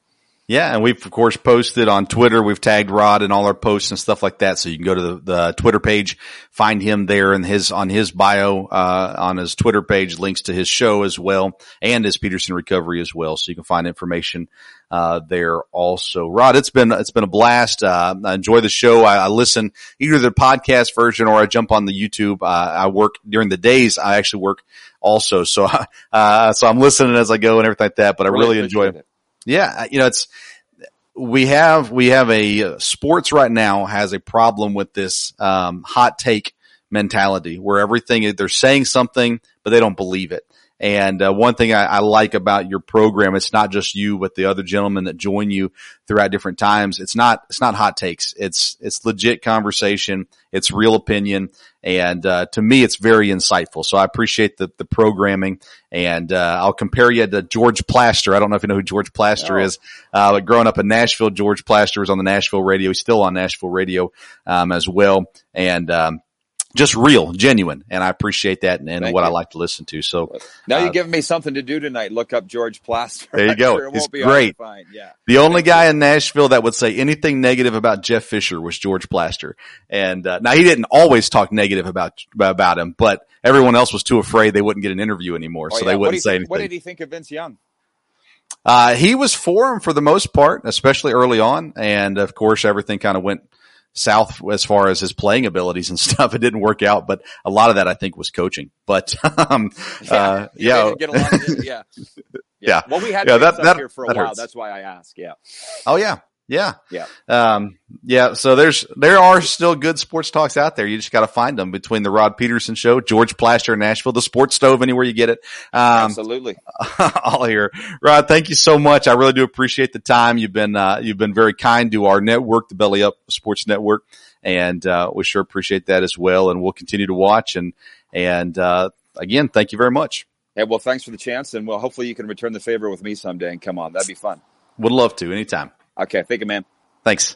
Yeah, and we've of course posted on Twitter. We've tagged Rod in all our posts and stuff like that. So you can go to the, the Twitter page, find him there and his on his bio uh, on his Twitter page, links to his show as well and his Pedersen Recovery as well. So you can find information uh, there also. Rod, it's been it's been a blast. Uh, I enjoy the show. I, I listen either the podcast version or I jump on the YouTube. Uh, I work during the days. I actually work also, so uh, so I'm listening as I go and everything like that. But I really, enjoy. it. Yeah, you know, it's we have we have a uh, sports right now has a problem with this um, hot take mentality where everything they're saying something but they don't believe it. And uh, one thing I, I like about your program, it's not just you, but the other gentlemen that join you throughout different times. It's not it's not hot takes. It's it's legit conversation. It's real opinion, and uh, to me, it's very insightful. So I appreciate the the programming, and uh, I'll compare you to George Plaster. I don't know if you know who George Plaster No. is, uh, but growing up in Nashville, George Plaster was on the Nashville radio. He's still on Nashville radio um, as well, and um, just real, genuine, and I appreciate that and, and what I like to listen to. So Now Uh, you're giving me something to do tonight. Look up George Plaster. There you go. sure It's won't be hard to great. Yeah. The only guy in Nashville that would say anything negative about Jeff Fisher was George Plaster. And uh, now he didn't always talk negative about about him, but everyone else was too afraid they wouldn't get an interview anymore, Oh, so yeah. they wouldn't you say think- What did anything. he think of Vince Young? Uh, he was for him for the most part, especially early on, and of course everything kind of went south as far as his playing abilities and stuff. It didn't work out, but a lot of that I think was coaching. But um, uh, yeah, along with him? yeah. Yeah. Well, we had Yeah, that- that- here for a that while. hurts. That's why I ask. Yeah. Oh yeah. Yeah. Yeah. Um, yeah. So there's, there are still good sports talks out there. You just got to find them between the Rod Pedersen show, George Plaster in Nashville, the sports stove, anywhere you get it. Um, Absolutely. all here. Rod, thank you so much. I really do appreciate the time. You've been, uh, you've been very kind to our network, the Belly Up Sports Network. And, uh, we sure appreciate that as well. And we'll continue to watch and, and, uh, again, thank you very much. Hey, well, thanks for the chance, and well, hopefully you can return the favor with me someday and come on. That'd be fun. Would love to anytime. Okay, thank you, man. Thanks.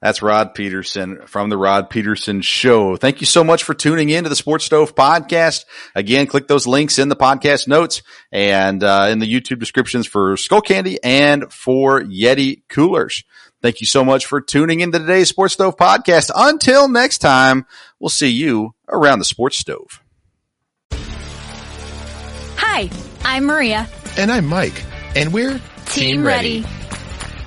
That's Rod Pedersen from the Rod Pedersen Show. Thank you so much for tuning in to the Sports Stove podcast. Again, click those links in the podcast notes and uh, in the YouTube descriptions for Skull Candy and for Yeti coolers. Thank you so much for tuning into today's Sports Stove podcast. Until next time, we'll see you around the Sports Stove. Hi, I'm Maria. And I'm Mike. And we're Team Ready.